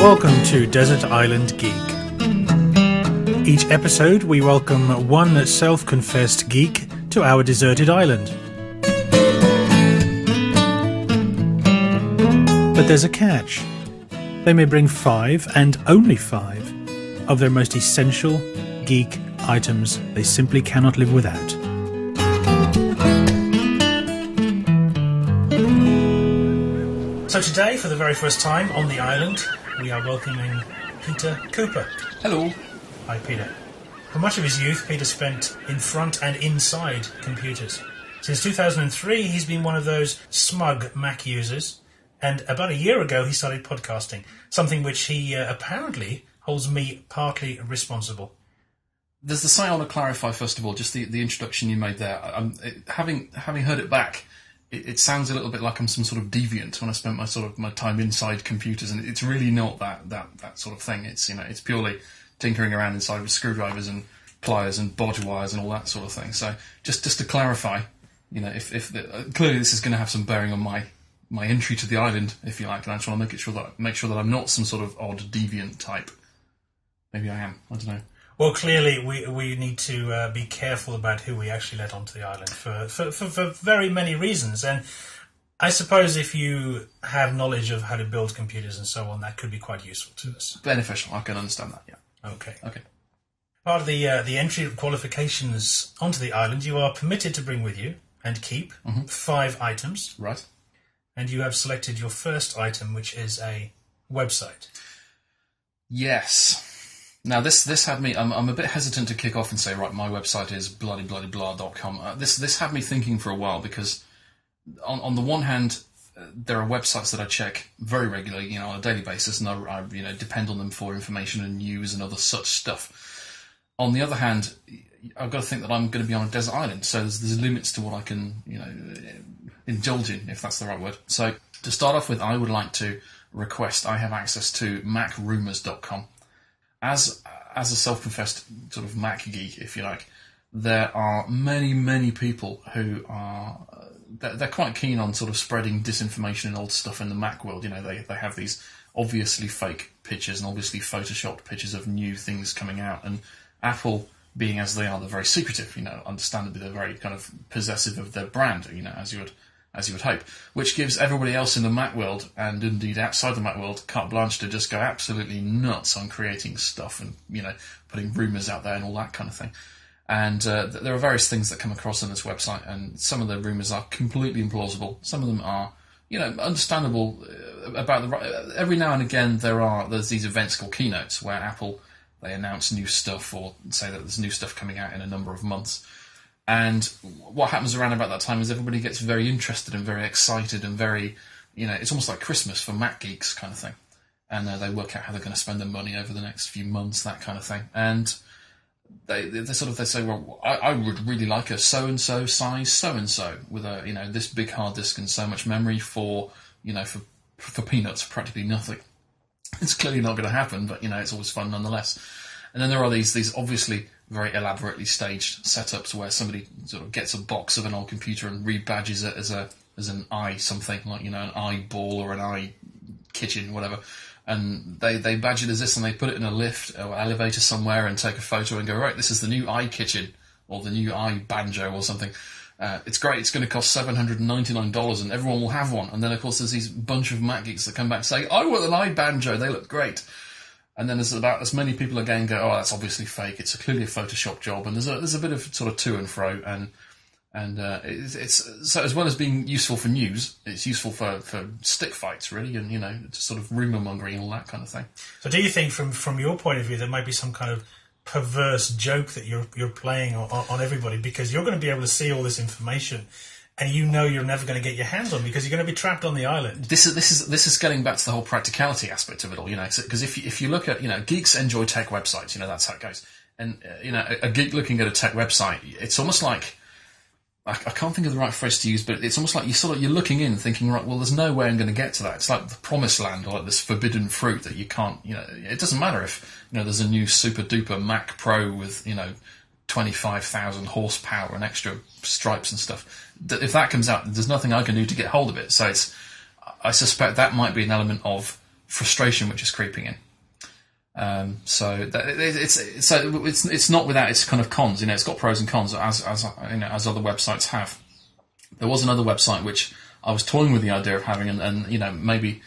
Welcome to Desert Island Geek. Each episode, we welcome one self confessed geek to our deserted island. But there's a catch. They may bring five, and only five, of their most essential geek items they simply cannot live without. So, today, for the very first time on the island, we are welcoming Peter Cooper. Hello. Hi, Peter. For much of his youth, Peter spent in front and inside computers. Since 2003, he's been one of those smug Mac users, and about a year ago, he started podcasting, something which he uh, apparently holds me partly responsible. There's the site I want to clarify first of all, just the, the introduction you made there. Um, it, having having heard it back, it, it sounds a little bit like I'm some sort of deviant when I spent my sort of my time inside computers, and it's really not that that that sort of thing. It's you know it's purely tinkering around inside with screwdrivers and pliers and bodge wires and all that sort of thing. So just just to clarify, you know, if if the, uh, clearly this is going to have some bearing on my my entry to the island, if you like, and I just want to make it sure that make sure that I'm not some sort of odd deviant type. Maybe I am. I don't know. Well, clearly, we, we need to uh, be careful about who we actually let onto the island for, for, for, for very many reasons. And I suppose if you have knowledge of how to build computers and so on, that could be quite useful to us. Beneficial. I can understand that. Yeah. Okay. Okay. Part of the uh, the entry qualifications onto the island, you are permitted to bring with you and keep five items, Right. and you have selected your first item, which is a website. Yes. Now this this had me. I'm, I'm a bit hesitant to kick off and say right. My website is bloody bloody blah.com. Uh, this this had me thinking for a while because on on the one hand, uh, there are websites that I check very regularly, you know, on a daily basis, and I, I you know depend on them for information and news and other such stuff. On the other hand, I've got to think that I'm going to be on a desert island, so there's, there's limits to what I can you know indulge in, if that's the right word. So to start off with, I would like to request I have access to macrumors.com as as a self-confessed sort of Mac geek, if you like, there are many many people who are they're, they're quite keen on sort of spreading disinformation and old stuff in the Mac world. You know, they they have these obviously fake pictures and obviously photoshopped pictures of new things coming out, and Apple. Being as they are, they're very secretive. You know, understandably, they're very kind of possessive of their brand. You know, as you would as you would hope, which gives everybody else in the Mac world and indeed outside the Mac world carte blanche to just go absolutely nuts on creating stuff and you know putting rumors out there and all that kind of thing. And uh, th- there are various things that come across on this website, and some of the rumors are completely implausible. Some of them are, you know, understandable uh, about the. uh, Every now and again, there are there's these events called keynotes where Apple they announce new stuff or say that there's new stuff coming out in a number of months. And what happens around about that time is everybody gets very interested and very excited and very, you know, it's almost like Christmas for Mac geeks kind of thing. And uh, they work out how they're going to spend their money over the next few months, that kind of thing. And they, they sort of they say, well, I, I would really like a so and so size so and so with a you know this big hard disk and so much memory for you know for for peanuts, practically nothing. It's clearly not going to happen, but you know it's always fun nonetheless. And then there are these these obviously very elaborately staged setups where somebody sort of gets a box of an old computer and rebadges it as a as an eye something like you know an eyeball or an eye kitchen whatever. And they, they badge it as this and they put it in a lift or elevator somewhere and take a photo and go, right, this is the new eye kitchen or the new eye banjo or something. Uh, it's great. It's going to cost seven hundred and and everyone will have one. And then, of course, there's these bunch of Mac geeks that come back saying, "I want an eye banjo. They look great." And then there's about as many people again go, "Oh, that's obviously fake. It's a clearly a Photoshop job." And there's a there's a bit of sort of to and fro, and and uh, it's, it's so as well as being useful for news, it's useful for, for stick fights really, and you know, sort of rumor mongering and all that kind of thing. So, do you think, from from your point of view, there might be some kind of perverse joke that you're you're playing on, on everybody because you're going to be able to see all this information, and you know you're never going to get your hands on because you're going to be trapped on the island. this is this is this is getting back to the whole practicality aspect of it all. You know, because if you, if you look at you know geeks enjoy tech websites, you know that's how it goes. And uh, you know, a, a geek looking at a tech website, it's almost like I, I can't think of the right phrase to use, but it's almost like you sort of you're looking in, thinking, right, well, there's no way I'm going to get to that. It's like the promised land or like this forbidden fruit that you can't. You know, it doesn't matter if you know there's a new super duper Mac Pro with you know. 25,000 horsepower and extra stripes and stuff. If that comes out, there's nothing I can do to get hold of it. So it's, I suspect that might be an element of frustration which is creeping in. Um, so that, it, it's it's so it's it's not without its kind of cons. You know, it's got pros and cons as as you know as other websites have. There was another website which I was toying with the idea of having, and, and you know maybe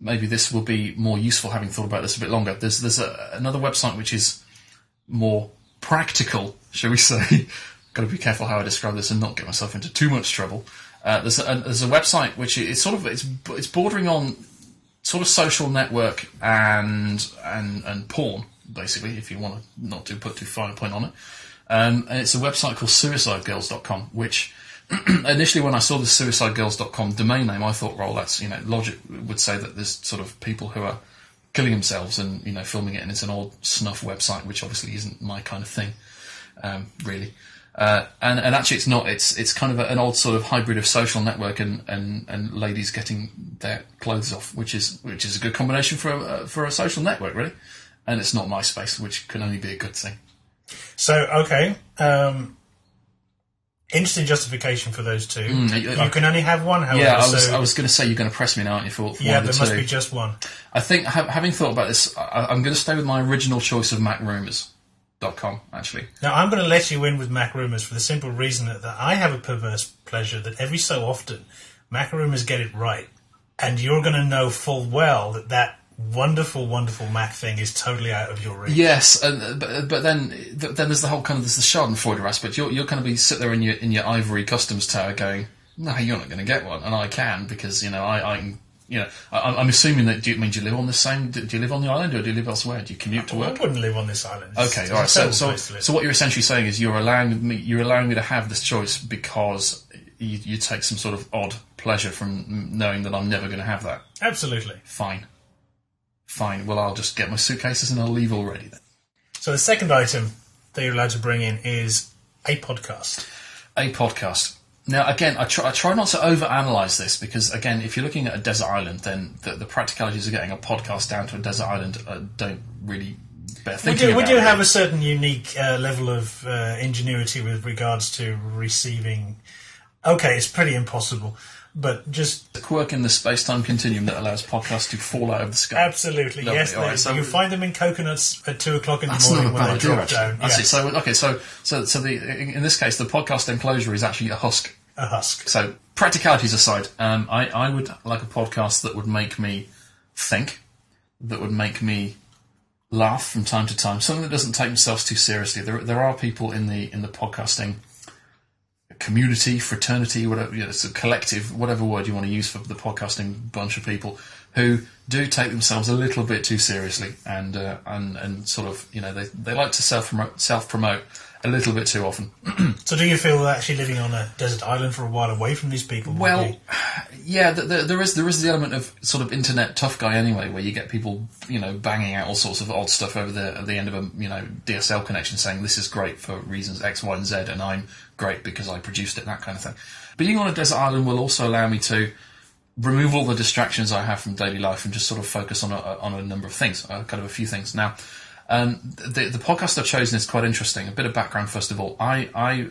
maybe this will be more useful having thought about this a bit longer. There's there's a, another website which is more practical, shall we say? Got to be careful how I describe this and not get myself into too much trouble. Uh, there's a, there's a website which is sort of it's it's bordering on sort of social network and and and porn, basically, if you want to not to put too fine a point on it. Um, and it's a website called suicidegirls.com, which initially when I saw the suicidegirls.com domain name, I thought, well, that's, you know, logic would say that there's sort of people who are killing themselves and, you know, filming it and it's an old snuff website, which obviously isn't my kind of thing, um, really. Uh, and, and actually, it's not. It's it's kind of a, an old sort of hybrid of social network and, and, and ladies getting their clothes off, which is which is a good combination for a, uh, for a social network, really. And it's not MySpace, which can only be a good thing. So okay, um, interesting justification for those two. Mm, you I- can only have one, however. Yeah, I was so, I was going to say you're going to press me now, aren't you? For, for yeah, there the must two. be just one. I think ha- having thought about this, I, I'm going to stay with my original choice of MacRumors.com. Actually, Now, I'm going to let you in with Mac Rumors for the simple reason that, that I have a perverse pleasure that every so often Mac Rumors get it right, and you're going to know full well that that wonderful, wonderful Mac thing is totally out of your reach. yes, and, but, but then then there's the whole kind of there's the Schadenfreude aspect. You're you're going to be sit there in your in your ivory customs tower going, no, you're not going to get one, and I can because you know I, I can. You know, I, I'm assuming that. Do you I mean do you live on the same? Do you live on the island, or do you live elsewhere? Do you commute to work? I wouldn't live on this island. It's- Okay, all. So, so, live. so what you're essentially saying is you're allowing me, you're allowing me to have this choice because you, you take some sort of odd pleasure from knowing that I'm never going to have that. Absolutely. Fine, fine. Well, I'll just get my suitcases and I'll leave already then. So the second item that you're allowed to bring in is a podcast. A podcast. Now, again, I try, I try not to overanalyze this because, again, if you're looking at a desert island, then the, the practicalities of getting a podcast down to a desert island uh, don't really bear We thinking do, we do really. have a certain unique uh, level of uh, ingenuity with regards to receiving. Okay, it's pretty impossible, but just a quirk in the space-time continuum that allows podcasts to fall out of the sky. absolutely Lovely, yes. all right, they- so- you find them in coconuts at two o'clock in the That's morning not a when bad they idea, drop down. That's Yeah, it. So okay, so so so the in in this case, the podcast enclosure is actually a husk. A husk. So practicalities aside, um, I I would like a podcast that would make me think, that would make me laugh from time to time. Something that doesn't take themselves too seriously. There there are people in the in the podcasting community, fraternity, whatever, you know, it's a collective, whatever word you want to use for the podcasting bunch of people who do take themselves a little bit too seriously and uh, and and sort of you know they they like to self promote self promote a little bit too often. So, do you feel that actually living on a desert island for a while away from these people? Well, be- yeah, th th there is there is the element of sort of internet tough guy anyway, where you get people you know banging out all sorts of odd stuff over the at the end of a you know DSL connection, saying this is great for reasons X, Y, and Z, and I'm great because I produced it, that kind of thing. Being on a desert island will also allow me to remove all the distractions I have from daily life and just sort of focus on a, on a number of things, uh, kind of a few things. Now, um, the, the podcast I've chosen is quite interesting. A bit of background first of all. I, I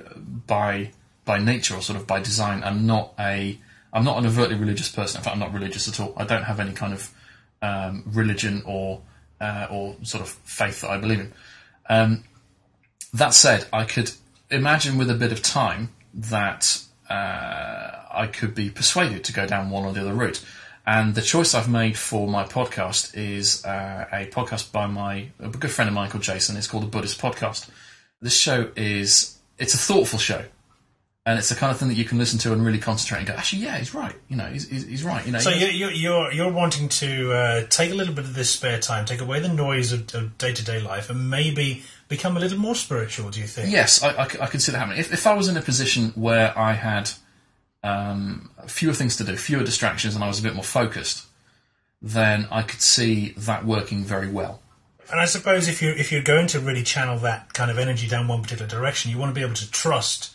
by by nature or sort of by design, I'm not a I'm not an overtly religious person. In fact, I'm not religious at all. I don't have any kind of um, religion or uh, or sort of faith that I believe in. Um, that said, I could imagine with a bit of time that uh, I could be persuaded to go down one or the other route. And the choice I've made for my podcast is uh, a podcast by my a good friend of mine called Jason. It's called the Buddhist Podcast. This show is it's a thoughtful show, and it's the kind of thing that you can listen to and really concentrate and go, actually, yeah, he's right. You know, he's, he's, he's right. You know, So he's- you, you, you're you're wanting to uh, take a little bit of this spare time, take away the noise of day to day life, and maybe become a little more spiritual. Do you think? Yes, I could see that happening. If, if I was in a position where I had um, fewer things to do, fewer distractions, and I was a bit more focused, then I could see that working very well. And I suppose if you if you're going to really channel that kind of energy down one particular direction, you want to be able to trust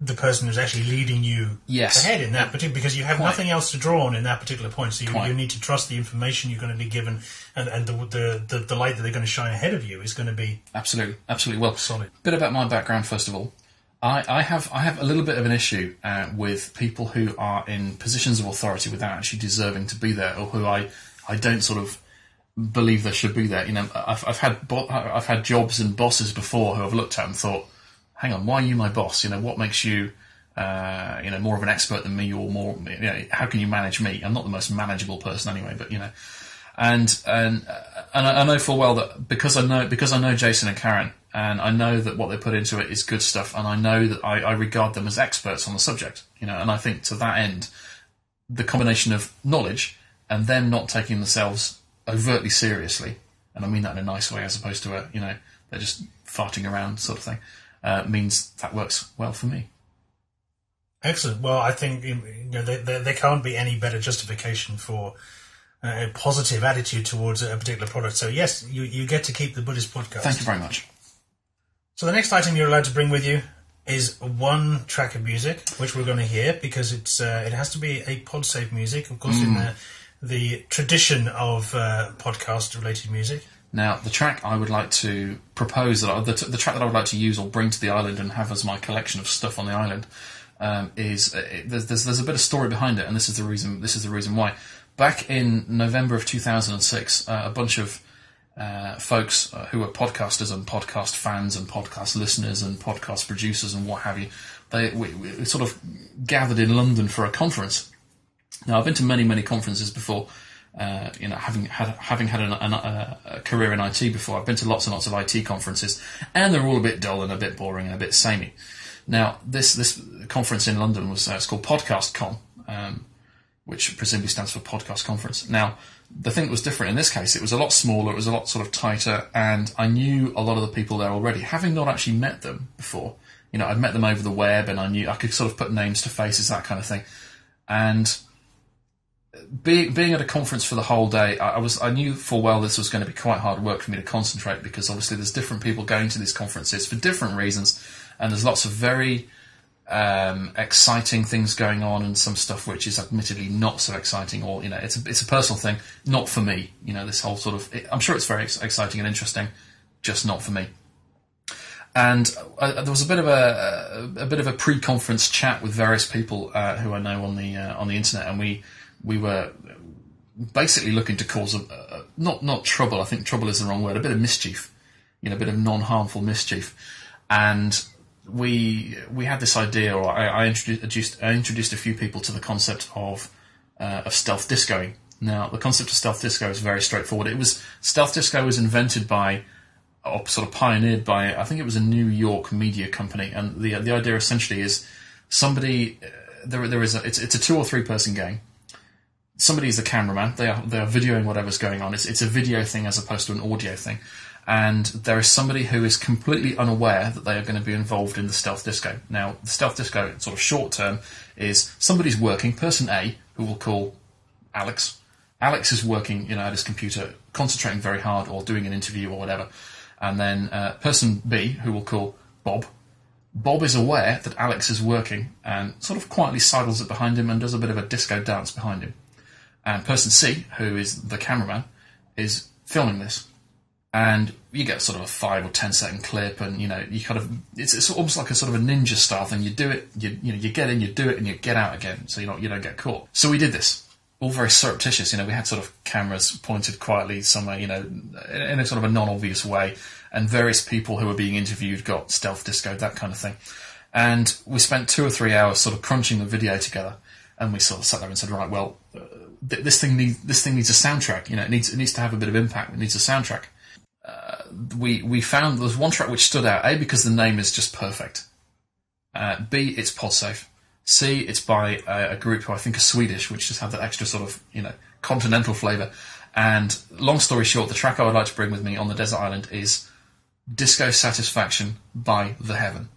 the person who's actually leading you Yes. ahead in that particular because you have Quite. nothing else to draw on in that particular point. So you, you need to trust the information you're going to be given, and, and the, the the the light that they're going to shine ahead of you is going to be Absolutely, absolutely. Well, solid. bit about my background first of all. I, I have I have a little bit of an issue uh, with people who are in positions of authority without actually deserving to be there, or who I I don't sort of believe they should be there. You know, I've, I've had bo- I've had jobs and bosses before who I've looked at and thought, hang on, why are you my boss? You know, what makes you uh, you know more of an expert than me or more? You know, how can you manage me? I'm not the most manageable person anyway, but you know. And and and I, I know full well that because I know because I know Jason and Karen, and I know that what they put into it is good stuff, and I know that I, I regard them as experts on the subject. You know, and I think to that end, the combination of knowledge and them not taking themselves overtly seriously, and I mean that in a nice way as opposed to a you know they're just farting around sort of thing, uh, means that works well for me. Excellent. Well, I think you know, there, there, there can't be any better justification for a positive attitude towards a particular product. So yes, you, you get to keep the Buddhist podcast. Thank you very much. So the next item you're allowed to bring with you is one track of music, which we're going to hear because it's uh, it has to be a PodSafe music, of course, in the the tradition of uh, podcast related music. Now, the track I would like to propose that I, the, the track that I would like to use or bring to the island and have as my collection of stuff on the island um, is uh, it, there's, there's there's a bit of story behind it, and this is the reason this is the reason why. Back in November of 2006, uh, a bunch of uh, folks uh, who are podcasters and podcast fans and podcast listeners and podcast producers and what have you, they we, we sort of gathered in London for a conference. Now, I've been to many many conferences before. Uh, you know, having had having had an, an, a, a career in IT before, I've been to lots and lots of IT conferences, and they're all a bit dull and a bit boring and a bit samey. Now, this this conference in London was uh, it's called Podcast Con, um, which presumably stands for Podcast Conference. Now, the thing that was different in this case, it was a lot smaller, it was a lot sort of tighter, and I knew a lot of the people there already, having not actually met them before. You know, I'd met them over the web, and I knew I could sort of put names to faces, that kind of thing, and being being at a conference for the whole day, I, I, was I knew full well this was going to be quite hard work for me to concentrate because obviously there's different people going to these conferences for different reasons, and there's lots of very um, exciting things going on and some stuff which is admittedly not so exciting or you know it's a, it's a personal thing, not for me. You know this whole sort of it, I'm sure it's very ex- exciting and interesting, just not for me. And uh, there was a bit of a, a, a bit of a pre-conference chat with various people uh, who I know on the uh, on the internet, and we we were basically looking to cause a, not not trouble. I think trouble is the wrong word. A bit of mischief, you know, a bit of non-harmful mischief, and we we had this idea, or I, I introduced I introduced a few people to the concept of uh, of stealth discoing. Now, the concept of stealth disco is very straightforward. It was stealth disco was invented by or sort of pioneered by I think it was a New York media company, and the the idea essentially is somebody uh, there there is a it's it's a two or three person game somebody is the cameraman. They are they are videoing whatever's going on. It's it's a video thing as opposed to an audio thing. And there is somebody who is completely unaware that they are going to be involved in the stealth disco. Now, the stealth disco, sort of short term, is somebody's working. Person A, who we'll call Alex. Alex is working, you know, at his computer, concentrating very hard, or doing an interview or whatever. And then uh, person B, who we'll call Bob. Bob is aware that Alex is working and sort of quietly sidles it behind him and does a bit of a disco dance behind him. And person C, who is the cameraman, is filming this. And you get sort of a five or ten second clip, and you know you kind of it's, it's almost like a sort of a ninja style thing. You do it, you you know you get in, you do it, and you get out again, so you don't you don't get caught. So we did this, all very surreptitious. You know, we had sort of cameras pointed quietly somewhere, you know, in a sort of a non obvious way, and various people who were being interviewed got stealth disco, that kind of thing. And we spent two or three hours sort of crunching the video together, and we sort of sat there and said, right, well, uh, this thing needs this thing needs a soundtrack. You know, it needs it needs to have a bit of impact. It needs a soundtrack. Uh, we we found there's one track which stood out. A because the name is just perfect. Uh, B it's PodSafe. C it's by a, a, group who I think are Swedish, which just have that extra sort of you know continental flavour. And long story short, the track I would like to bring with me on the desert island is Disco Satisfaction by The Heaven.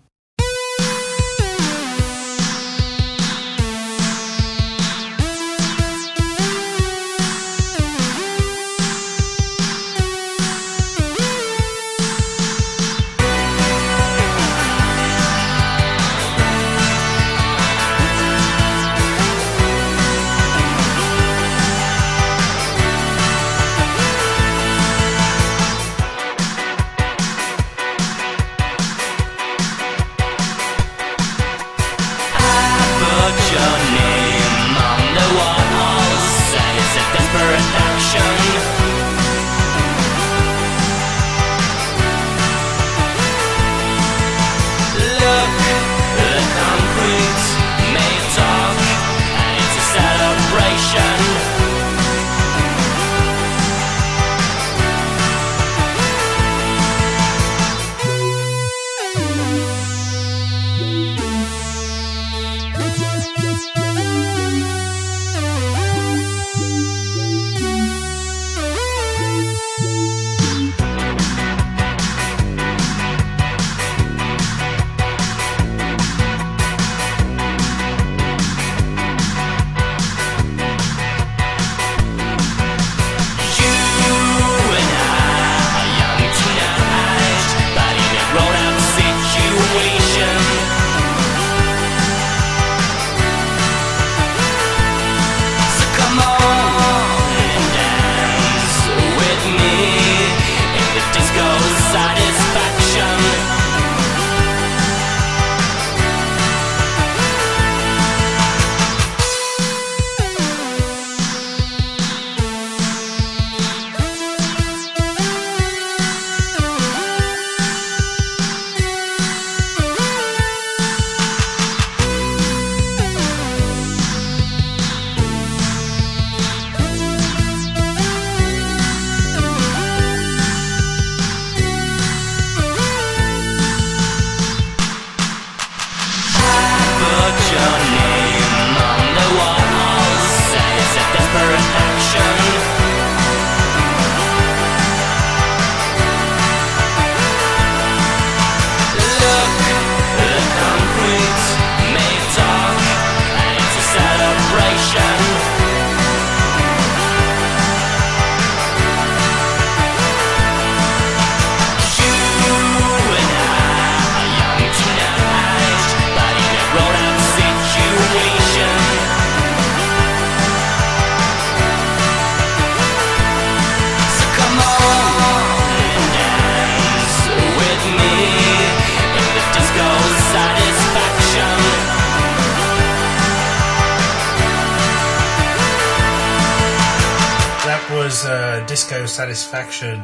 Satisfaction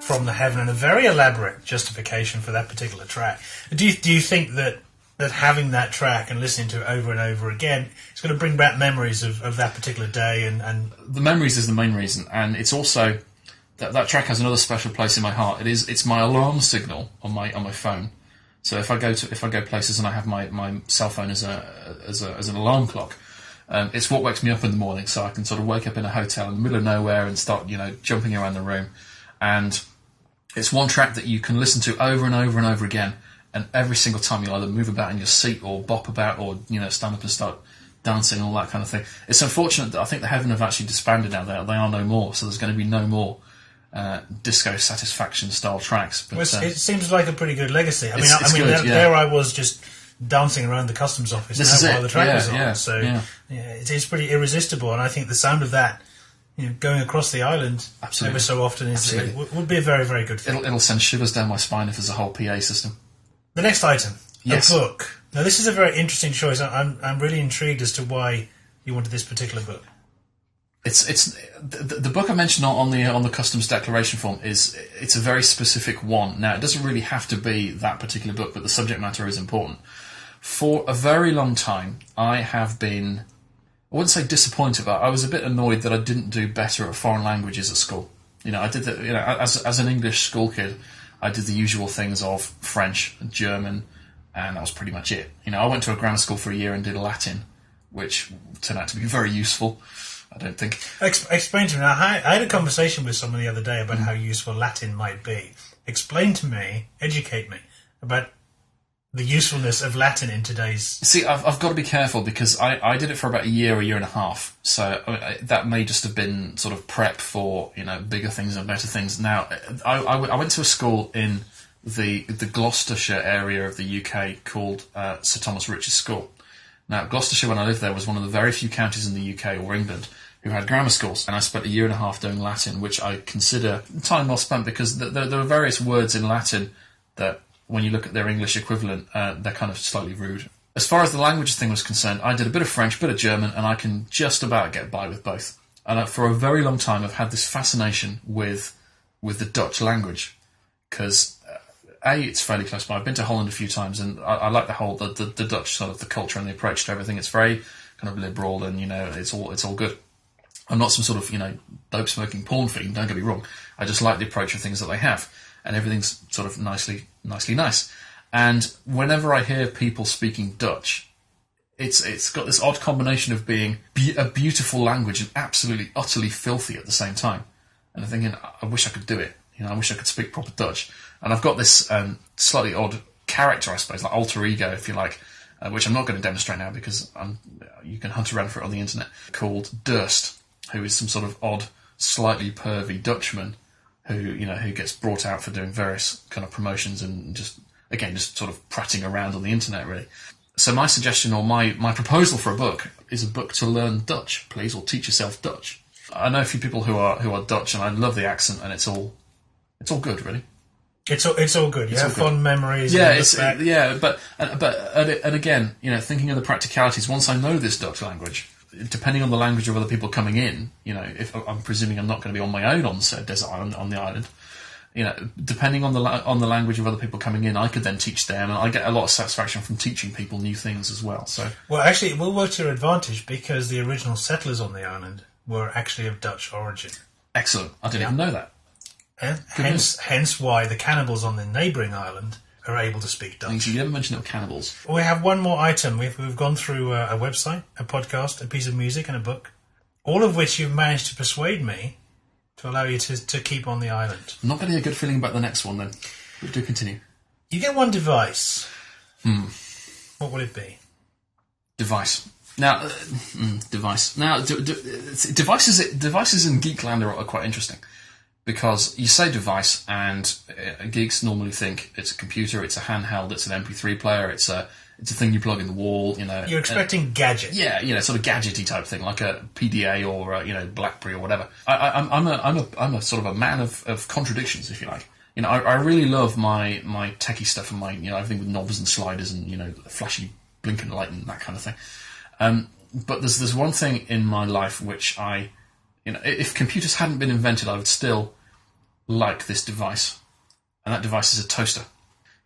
from the heaven and a very elaborate justification for that particular track. Do you, do you think that that having that track and listening to it over and over again is going to bring back memories of, of that particular day and, and the memories is the main reason, and it's also that that track has another special place in my heart. It is it's my alarm signal on my on my phone. So if I go to if I go places and I have my, my cell phone as a as a as an alarm clock, um, it's what wakes me up in the morning. So I can sort of wake up in a hotel in the middle of nowhere and start you know jumping around the room, and it's one track that you can listen to over and over and over again. And every single time you'll either move about in your seat or bop about or you know stand up and start dancing and all that kind of thing. It's unfortunate that I think the Heaven have actually disbanded now. They, they are no more, so there's going to be no more uh, disco satisfaction style tracks. But Well, uh, it seems like a pretty good legacy. I mean, I, I mean, good, there, yeah. there I was just dancing around the customs office This while it, the track yeah, was on. yeah, so yeah. it is pretty irresistible, and I think the sound of that, you know, going across the island Absolutely. ever so often is Absolutely. would, would be a very very good thing. it'll, it'll send shivers down my spine if there's a whole PA system. The next item, Yes. a book. Now, this is a very interesting choice. I- I'm I'm really intrigued as to why you wanted this particular book. It's it's the, the book I mentioned on, on the on the customs declaration form is it's a very specific one. Now it doesn't really have to be that particular book, but the subject matter is important. For a very long time, I have been I wouldn't say disappointed, but I was a bit annoyed that I didn't do better at foreign languages at school. You know, I did the you know as as an English school kid, I did the usual things of French, and German, and that was pretty much it. You know, I went to a grammar school for a year and did Latin, which turned out to be very useful. I don't think. Ex- explain to me. Now, I I had a conversation with someone the other day about how useful Latin might be. Explain to me, educate me about the usefulness of Latin in today's. See, I've, I've got to be careful because I, I did it for about a year, a year and a half. So I, that may just have been sort of prep for you know bigger things and better things. Now, I, I went to a school in the the Gloucestershire area of the UK called uh, Sir Thomas Rich's School. Now, Gloucestershire, when I lived there, was one of the very few counties in the UK or England who had grammar schools, and I spent a year and a half doing Latin, which I consider time well spent because th- there, there are various words in Latin that, when you look at their English equivalent, uh, they're kind of slightly rude. As far as the language thing was concerned, I did a bit of French, a bit of German, and I can just about get by with both. And uh, for a very long time, I've had this fascination with with the Dutch language because a, it's fairly close by. I've been to Holland a few times, and I, I like the whole the, the, the Dutch sort of the culture and the approach to everything. It's very kind of liberal, and you know, it's all it's all good. I'm not some sort of you know dope smoking porn fiend. Don't get me wrong. I just like the approach of things that they have, and everything's sort of nicely nicely nice. And whenever I hear people speaking Dutch, it's it's got this odd combination of being be- a beautiful language and absolutely utterly filthy at the same time. And I'm thinking, I wish I could do it. You know, I wish I could speak proper Dutch. And I've got this um, slightly odd character, I suppose, like alter ego, if you like, uh, which I'm not going to demonstrate now because I'm, you can hunt around for it on the internet, called Durst, who is some sort of odd, slightly pervy Dutchman who you know who gets brought out for doing various kind of promotions and just again just sort of prattling around on the internet really. So my suggestion or my my proposal for a book is a book to learn Dutch, please, or teach yourself Dutch. I know a few people who are who are Dutch, and I love the accent, and it's all it's all good, really. It's all, it's all good. You have all good. fond memories. Yeah, and it's yeah, but and, but and, and again, you know, thinking of the practicalities. Once I know this Dutch language, depending on the language of other people coming in, you know, if I'm presuming I'm not going to be on my own on said desert island on the island, you know, depending on the la- on the language of other people coming in, I could then teach them, and I get a lot of satisfaction from teaching people new things as well. So Well, actually, it will work to your advantage because the original settlers on the island were actually of Dutch origin. excellent. I didn't even know that. Hence, hence why the cannibals on the neighbouring island are able to speak Dutch. You never mentioned it were cannibals. We have one more item. We've, we've gone through a, a website, a podcast, a piece of music, and a book, all of which you've managed to persuade me to allow you to, to keep on the island. I'm not getting a good feeling about the next one then. But do continue. You get one device. Hmm. What will it be? device. Now, uh, mm, device. Now, d- d- devices devices in Geekland are, are quite interesting because you say device, and uh, geeks normally think it's a computer, it's a handheld, it's an MP3 player, it's a it's a thing you plug in the wall. You know, You're expecting gadget. yeah, you know, sort of gadgety type thing, like a PDA or uh, you know BlackBerry or whatever. I, I, I'm, I'm a I'm a I'm a sort of a man of, of contradictions, if you like. You know, I, I really love my my techie stuff and my you know everything with knobs and sliders and you know flashy blinking light and that kind of thing. Um, but there's there's one thing in my life which I You know, if computers hadn't been invented, I would still like this device, and that device is a toaster.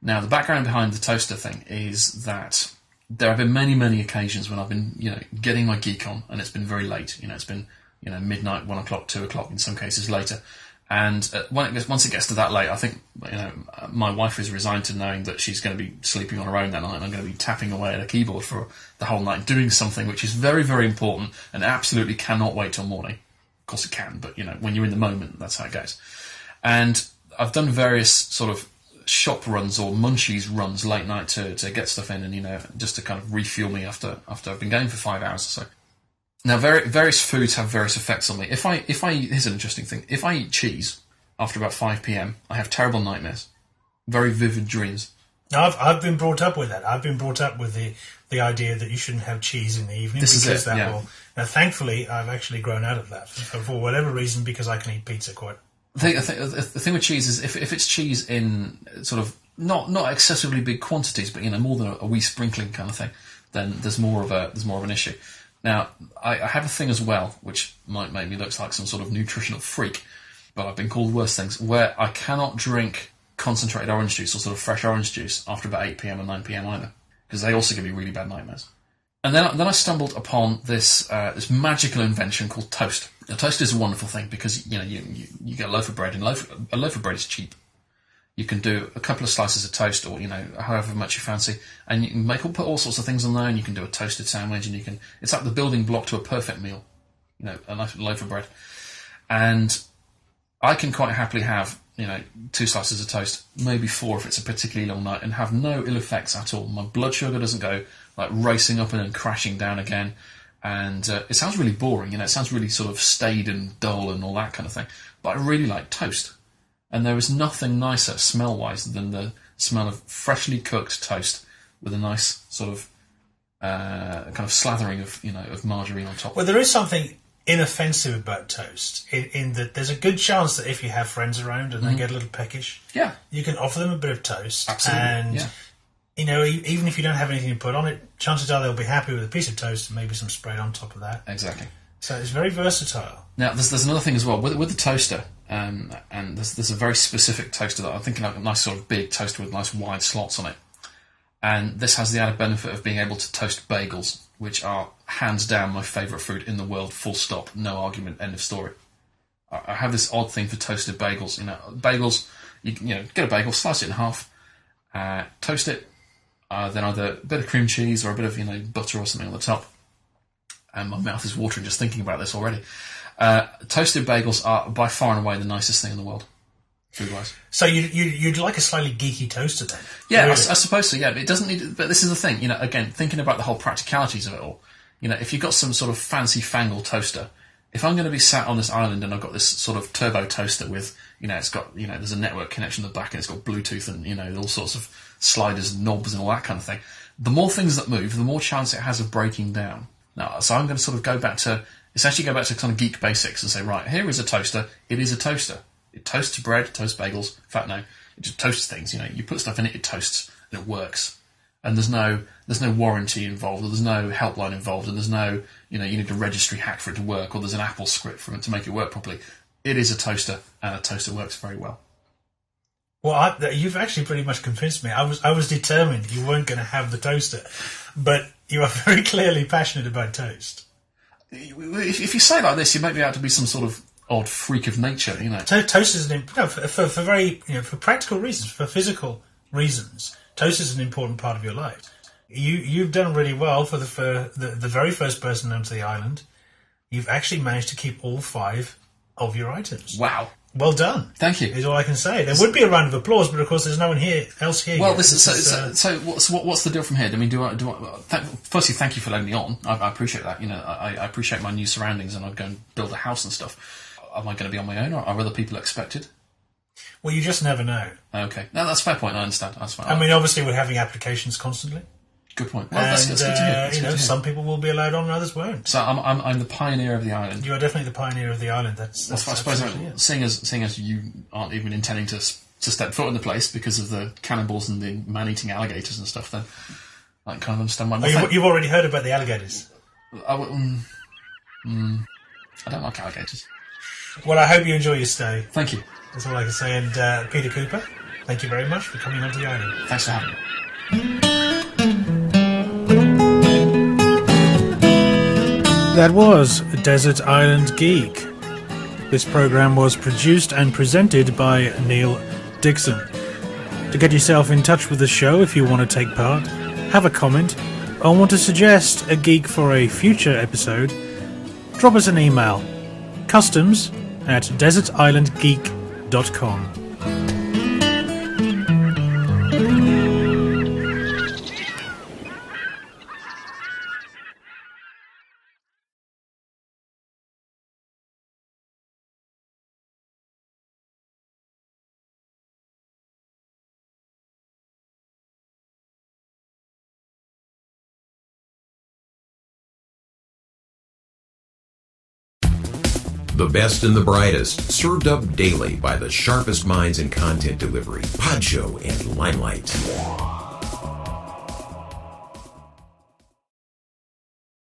Now, the background behind the toaster thing is that there have been many, many occasions when I've been, you know, getting my geek on, and it's been very late. You know, it's been, you know, midnight, one o'clock, two o'clock, in some cases later. And uh, when it gets, once it gets to that late, I think, you know, my wife is resigned to knowing that she's going to be sleeping on her own that night, and I'm going to be tapping away at a keyboard for the whole night, doing something which is very, very important and absolutely cannot wait till morning. Of course, it can, but you know, when you're in the moment, that's how it goes. And I've done various sort of shop runs or munchies runs late night to, to get stuff in and you know just to kind of refuel me after after I've been going for five hours or so. Now, vari- various foods have various effects on me. If I if I here's an interesting thing. If I eat cheese after about five p.m., I have terrible nightmares, very vivid dreams. I've I've been brought up with that. I've been brought up with the the idea that you shouldn't have cheese in the evening This is because it, that yeah. will. Now, thankfully, I've actually grown out of that for, whatever reason because I can eat pizza quite. The thing, the thing, the thing with cheese is if, if it's cheese in sort of not not excessively big quantities, but you know more than a, a wee sprinkling kind of thing, then there's more of a there's more of an issue. Now I, I have a thing as well, which might make me look like some sort of nutritional freak, but I've been called worse things, where I cannot drink concentrated orange juice or sort of fresh orange juice after about eight pm and nine pm either, because they also give me really bad nightmares. And then, then I stumbled upon this uh, this magical invention called toast. Now, toast is a wonderful thing because you know you, you, you get a loaf of bread and loaf, a loaf of bread is cheap. You can do a couple of slices of toast, or you know however much you fancy, and you can make put all sorts of things on there. And you can do a toasted sandwich, and you can it's like the building block to a perfect meal. You know, a loaf of bread, and I can quite happily have you know two slices of toast, maybe four if it's a particularly long night, and have no ill effects at all. My blood sugar doesn't go like racing up and then crashing down again, and uh, it sounds really boring. You know, it sounds really sort of staid and dull and all that kind of thing. But I really like toast, and there is nothing nicer smell wise than the smell of freshly cooked toast with a nice sort of uh, kind of slathering of you know of margarine on top. Well, there is something inoffensive about toast in, in that there's a good chance that if you have friends around and they get a little peckish, yeah, you can offer them a bit of toast. Absolutely, And, yeah. you know, even if you don't have anything to put on it, chances are they'll be happy with a piece of toast and maybe some spread on top of that. exactly. So it's very versatile. Now, there's, there's another thing as well with, with the toaster, um, and there's, there's a very specific toaster that I'm thinking of a nice sort of big toaster with nice wide slots on it. And this has the added benefit of being able to toast bagels, which are hands down my favourite food in the world. Full stop, no argument, end of story. I, I have this odd thing for toasted bagels. You know, bagels. You, you know, get a bagel, slice it in half, uh, toast it, uh, then either a bit of cream cheese or a bit of you know butter or something on the top. And my mouth is watering just thinking about this already. Uh, toasted bagels are by far and away the nicest thing in the world, food wise. So you, you, you'd like a slightly geeky toaster then? Yeah, I, Really? s- I suppose so. Yeah, but it doesn't need. But this is the thing, you know. Again, thinking about the whole practicalities of it all. You know, if you've got some sort of fancy fangle toaster, if I'm going to be sat on this island and I've got this sort of turbo toaster with, you know, it's got, you know, there's a network connection at the back and it's got Bluetooth and you know all sorts of sliders and knobs and all that kind of thing. The more things that move, the more chance it has of breaking down. Now, so I'm going to sort of go back to essentially go back to kind of geek basics and say, right, here is a toaster. It is a toaster. It toasts bread, toasts bagels. In fact, no, it just toasts things. You know, you put stuff in it, it toasts, and it works. And there's no there's no warranty involved, or there's no helpline involved, and there's no you know you need a registry hack for it to work, or there's an Apple script for it to make it work properly. It is a toaster, and a toaster works very well. Well, I, you've actually pretty much convinced me. I was I was determined you weren't going to have the toaster, but you are very clearly passionate about toast. If, if you say it like this, you make me out to be some sort of odd freak of nature, you know. To- toast is an imp- no, for, for, for very you know for practical reasons, for physical reasons. Toast is an important part of your life. You you've done really well for the for the, the very first person onto the island. You've actually managed to keep all five of your items. Wow, Well done. thank you. Is all I can say. There would be a round of applause, but of course there's no one here else here. Well, yet. this is so. so, uh, so what's what, what's the deal from here? I mean, do I do I? Th- firstly, thank you for letting me on. I, I appreciate that. You know, I, I appreciate my new surroundings, and I'd go and build a house and stuff. Am I going to be on my own, or are other people expected? Well, you just never know. Okay, no, that's a fair point. I understand. That's fine. I mean, obviously we're having applications constantly, good point. Well, that's, and that's good to hear. uh, That's you good know to hear. some people will be allowed on, and others won't. So I'm, I'm I'm the pioneer of the island. You are definitely the pioneer of the island. That's, I that's suppose absolutely it. seeing as seeing as you aren't even intending to s- to step foot in the place because of the cannibals and the man-eating alligators and stuff, then I can kind of understand why. Oh, Well, you've, you've already heard about the alligators. I w- mm, mm. I don't like alligators. Well, I hope you enjoy your stay. Thank you. That's all I can say. And uh, Peter Cooper, thank you very much for coming onto the island. Thanks for having me. That was Desert Island Geek. This program was produced and presented by Neil Dixon. To get yourself in touch with the show if you want to take part, have a comment, or want to suggest a geek for a future episode, drop us an email customs at desertislandgeek.com www.thebrainfeed.com. The best and the brightest, served up daily by the sharpest minds in content delivery, Podshow and Limelight.